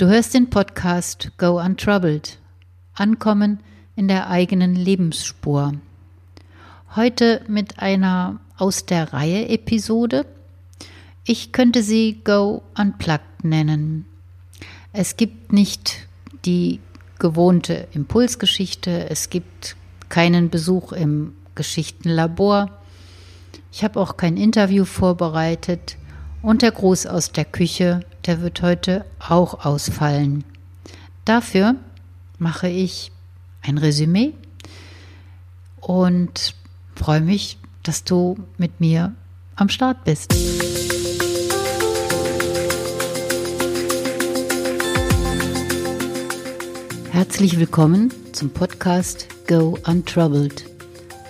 Du hörst den Podcast Go Untroubled. Ankommen in der eigenen Lebensspur. Heute mit einer aus der Reihe Episode. Ich könnte sie Go Unplugged nennen. Es gibt nicht die gewohnte Impulsgeschichte, es gibt keinen Besuch im Geschichtenlabor. Ich habe auch kein Interview vorbereitet und der Gruß aus der Küche, der wird heute auch ausfallen. Dafür mache ich ein Resümee und freue mich, dass du mit mir am Start bist. Herzlich willkommen zum Podcast Go Untroubled.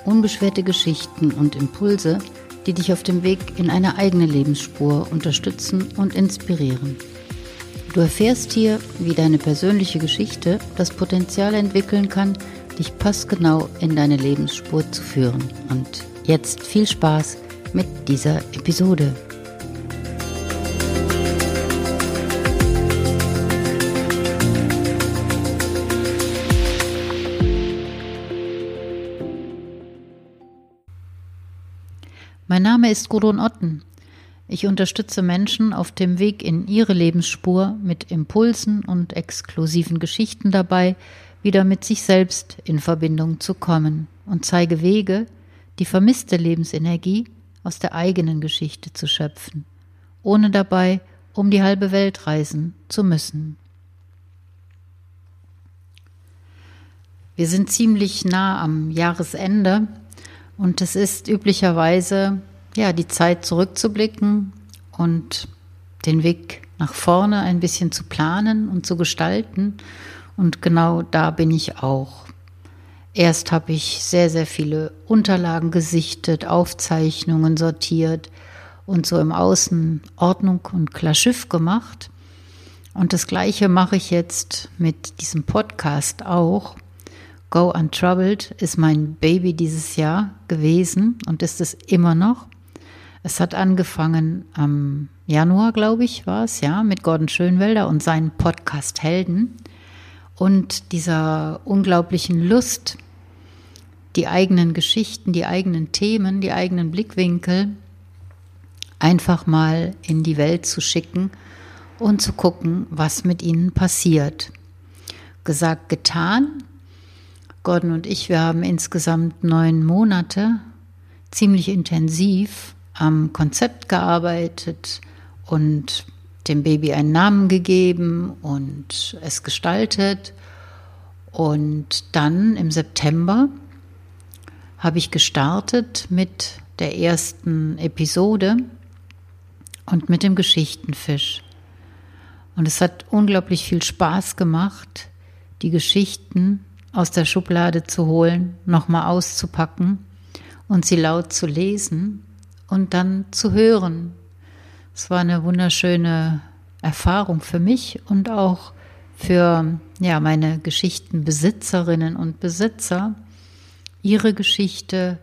Unbeschwerte Geschichten und Impulse, die dich auf dem Weg in eine eigene Lebensspur unterstützen und inspirieren. Du erfährst hier, wie deine persönliche Geschichte das Potenzial entwickeln kann, dich passgenau in deine Lebensspur zu führen. Und jetzt viel Spaß mit dieser Episode. Ist Gudrun Otten. Ich unterstütze Menschen auf dem Weg in ihre Lebensspur mit Impulsen und exklusiven Geschichten dabei, wieder mit sich selbst in Verbindung zu kommen und zeige Wege, die vermisste Lebensenergie aus der eigenen Geschichte zu schöpfen, ohne dabei um die halbe Welt reisen zu müssen. Wir sind ziemlich nah am Jahresende und es ist üblicherweise ja die Zeit zurückzublicken und den Weg nach vorne ein bisschen zu planen und zu gestalten. Und genau da bin ich auch. Erst habe ich sehr, sehr viele Unterlagen gesichtet, Aufzeichnungen sortiert und so im Außen Ordnung und Klarschiff gemacht. Und das Gleiche mache ich jetzt mit diesem Podcast auch. Go Untroubled ist mein Baby dieses Jahr gewesen und ist es immer noch. Es hat angefangen am Januar, glaube ich, war es, ja, mit Gordon Schönwelder und seinen Podcast Helden und dieser unglaublichen Lust, die eigenen Geschichten, die eigenen Themen, die eigenen Blickwinkel einfach mal in die Welt zu schicken und zu gucken, was mit ihnen passiert. Gesagt, getan. Gordon und ich, wir haben insgesamt neun Monate ziemlich intensiv am Konzept gearbeitet und dem Baby einen Namen gegeben und es gestaltet. Und dann im September habe ich gestartet mit der ersten Episode und mit dem Geschichtenfisch. Und es hat unglaublich viel Spaß gemacht, die Geschichten aus der Schublade zu holen, nochmal auszupacken und sie laut zu lesen und dann zu hören. Es war eine wunderschöne Erfahrung für mich und auch für ja, meine Geschichtenbesitzerinnen und Besitzer, ihre Geschichte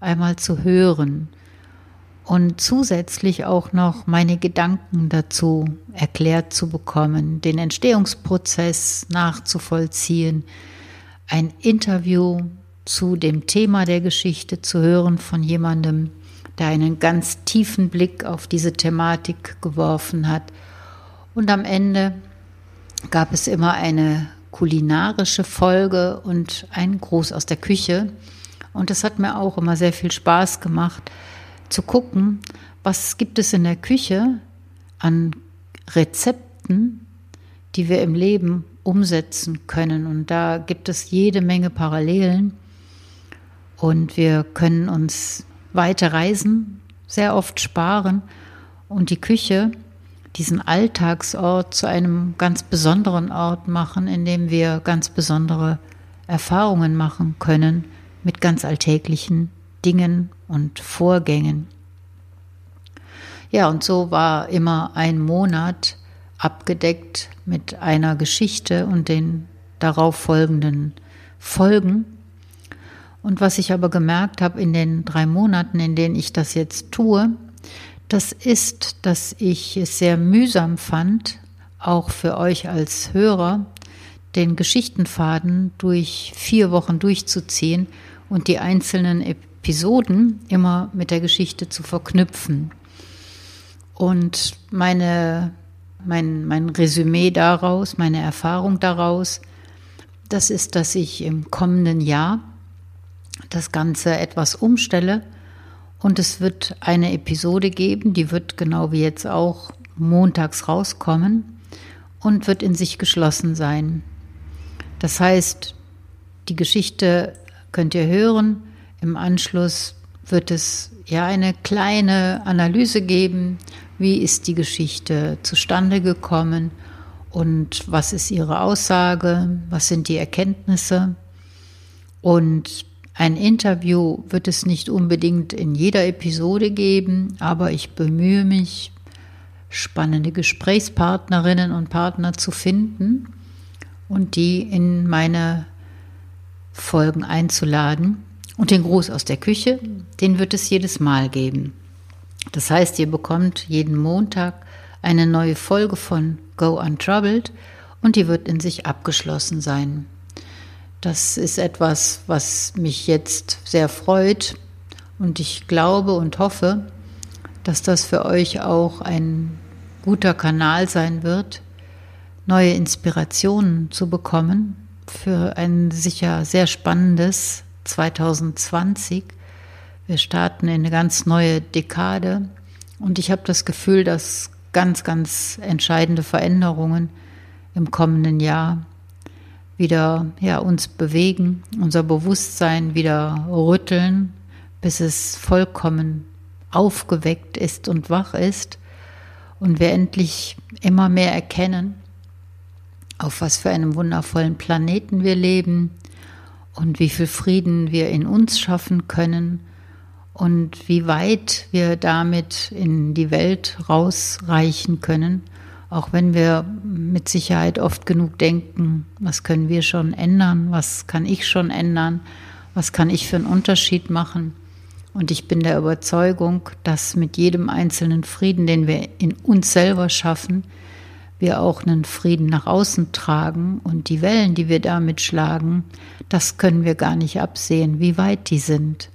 einmal zu hören und zusätzlich auch noch meine Gedanken dazu erklärt zu bekommen, den Entstehungsprozess nachzuvollziehen, ein Interview zu dem Thema der Geschichte zu hören von jemandem, der einen ganz tiefen Blick auf diese Thematik geworfen hat. Und am Ende gab es immer eine kulinarische Folge und einen Gruß aus der Küche. Und es hat mir auch immer sehr viel Spaß gemacht zu gucken, was gibt es in der Küche an Rezepten, die wir im Leben umsetzen können. Und da gibt es jede Menge Parallelen. Und wir können uns weite Reisen sehr oft sparen und die Küche, diesen Alltagsort zu einem ganz besonderen Ort machen, in dem wir ganz besondere Erfahrungen machen können mit ganz alltäglichen Dingen und Vorgängen. Ja, und so war immer ein Monat abgedeckt mit einer Geschichte und den darauf folgenden Folgen. Und was ich aber gemerkt habe in den drei Monaten, in denen ich das jetzt tue, das ist, dass ich es sehr mühsam fand, auch für euch als Hörer, den Geschichtenfaden durch vier Wochen durchzuziehen und die einzelnen Episoden immer mit der Geschichte zu verknüpfen. Und meine, mein, mein Resümee daraus, meine Erfahrung daraus, das ist, dass ich im kommenden Jahr das Ganze etwas umstelle und es wird eine Episode geben, die wird genau wie jetzt auch montags rauskommen und wird in sich geschlossen sein. Das heißt, die Geschichte könnt ihr hören. Im Anschluss wird es ja eine kleine Analyse geben. Wie ist die Geschichte zustande gekommen? Und was ist ihre Aussage? Was sind die Erkenntnisse? Und ein Interview wird es nicht unbedingt in jeder Episode geben, aber ich bemühe mich, spannende Gesprächspartnerinnen und Partner zu finden und die in meine Folgen einzuladen. Und den Gruß aus der Küche, den wird es jedes Mal geben. Das heißt, ihr bekommt jeden Montag eine neue Folge von Go Untroubled und die wird in sich abgeschlossen sein. Das ist etwas, was mich jetzt sehr freut und ich glaube und hoffe, dass das für euch auch ein guter Kanal sein wird, neue Inspirationen zu bekommen für ein sicher sehr spannendes 2020. Wir starten in eine ganz neue Dekade und ich habe das Gefühl, dass ganz, ganz entscheidende Veränderungen im kommenden Jahr wieder ja, uns bewegen, unser Bewusstsein wieder rütteln, bis es vollkommen aufgeweckt ist und wach ist und wir endlich immer mehr erkennen, auf was für einem wundervollen Planeten wir leben und wie viel Frieden wir in uns schaffen können und wie weit wir damit in die Welt rausreichen können auch wenn wir mit Sicherheit oft genug denken, was können wir schon ändern, was kann ich schon ändern, was kann ich für einen Unterschied machen. Und ich bin der Überzeugung, dass mit jedem einzelnen Frieden, den wir in uns selber schaffen, wir auch einen Frieden nach außen tragen und die Wellen, die wir damit schlagen, das können wir gar nicht absehen, wie weit die sind.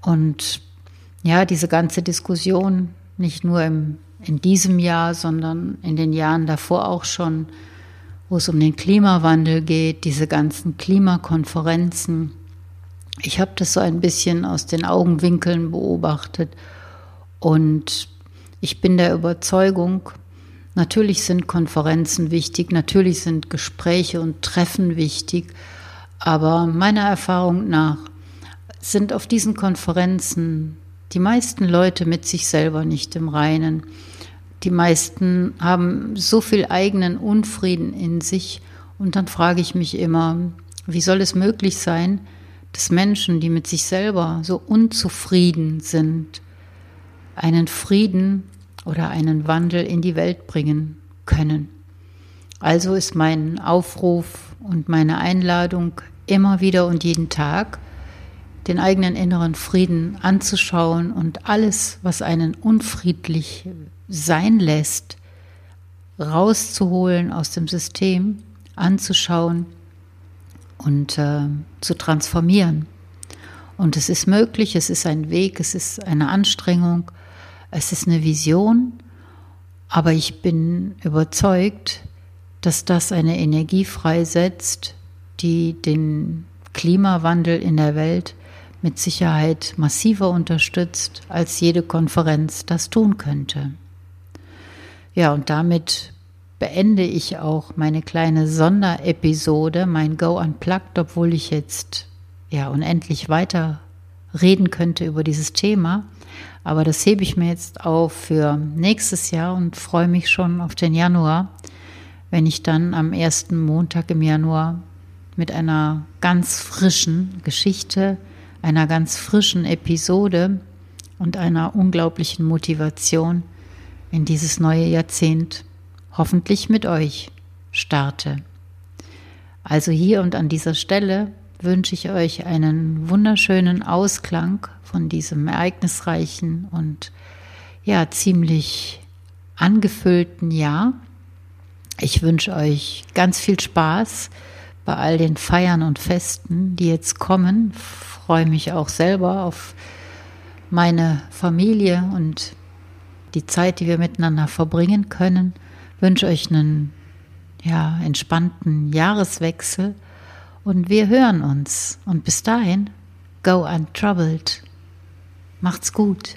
Und ja, diese ganze Diskussion, nicht nur im in diesem Jahr, sondern in den Jahren davor auch schon, wo es um den Klimawandel geht, diese ganzen Klimakonferenzen. Ich habe das so ein bisschen aus den Augenwinkeln beobachtet und ich bin der Überzeugung, natürlich sind Konferenzen wichtig, natürlich sind Gespräche und Treffen wichtig, aber meiner Erfahrung nach sind auf diesen Konferenzen die meisten Leute mit sich selber nicht im Reinen. Die meisten haben so viel eigenen Unfrieden in sich. Und dann frage ich mich immer, wie soll es möglich sein, dass Menschen, die mit sich selber so unzufrieden sind, einen Frieden oder einen Wandel in die Welt bringen können. Also ist mein Aufruf und meine Einladung immer wieder und jeden Tag, den eigenen inneren Frieden anzuschauen und alles, was einen unfriedlich sein lässt, rauszuholen aus dem System, anzuschauen und äh, zu transformieren. Und es ist möglich, es ist ein Weg, es ist eine Anstrengung, es ist eine Vision, aber ich bin überzeugt, dass das eine Energie freisetzt, die den Klimawandel in der Welt mit Sicherheit massiver unterstützt, als jede Konferenz das tun könnte. Ja, und damit beende ich auch meine kleine Sonderepisode, mein Go Unplugged, obwohl ich jetzt ja unendlich weiter reden könnte über dieses Thema. Aber das hebe ich mir jetzt auf für nächstes Jahr und freue mich schon auf den Januar, wenn ich dann am ersten Montag im Januar mit einer ganz frischen Geschichte einer ganz frischen Episode und einer unglaublichen Motivation in dieses neue Jahrzehnt hoffentlich mit euch starte. Also hier und an dieser Stelle wünsche ich euch einen wunderschönen Ausklang von diesem ereignisreichen und ja ziemlich angefüllten Jahr Ich wünsche euch ganz viel Spaß bei all den Feiern und Festen, die jetzt kommen. Freue mich auch selber auf meine Familie und die Zeit, die wir miteinander verbringen können. Wünsche euch einen ja, entspannten Jahreswechsel und wir hören uns. Und bis dahin, go untroubled. Macht's gut.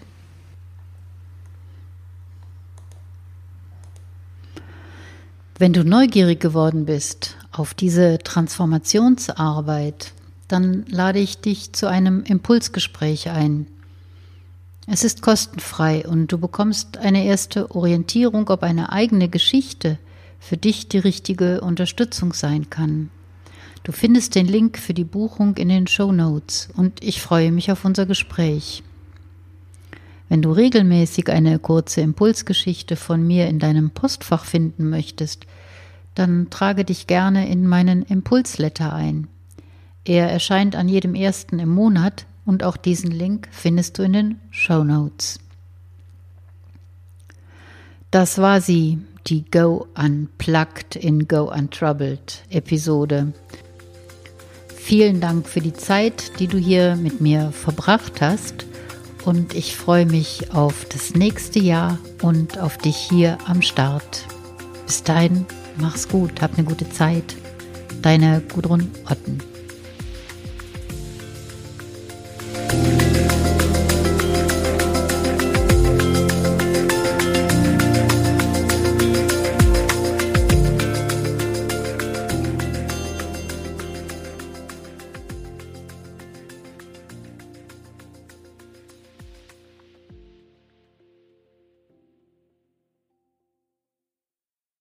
Wenn du neugierig geworden bist auf diese Transformationsarbeit, dann lade ich dich zu einem Impulsgespräch ein. Es ist kostenfrei und du bekommst eine erste Orientierung, ob eine eigene Geschichte für dich die richtige Unterstützung sein kann. Du findest den Link für die Buchung in den Show Notes und ich freue mich auf unser Gespräch. Wenn du regelmäßig eine kurze Impulsgeschichte von mir in deinem Postfach finden möchtest, dann trage dich gerne in meinen Impulsletter ein. Er erscheint an jedem ersten im Monat und auch diesen Link findest du in den Show Notes. Das war sie, die Go Unplugged in Go Untroubled Episode. Vielen Dank für die Zeit, die du hier mit mir verbracht hast und ich freue mich auf das nächste Jahr und auf dich hier am Start. Bis dahin, mach's gut, hab eine gute Zeit. Deine Gudrun Otten.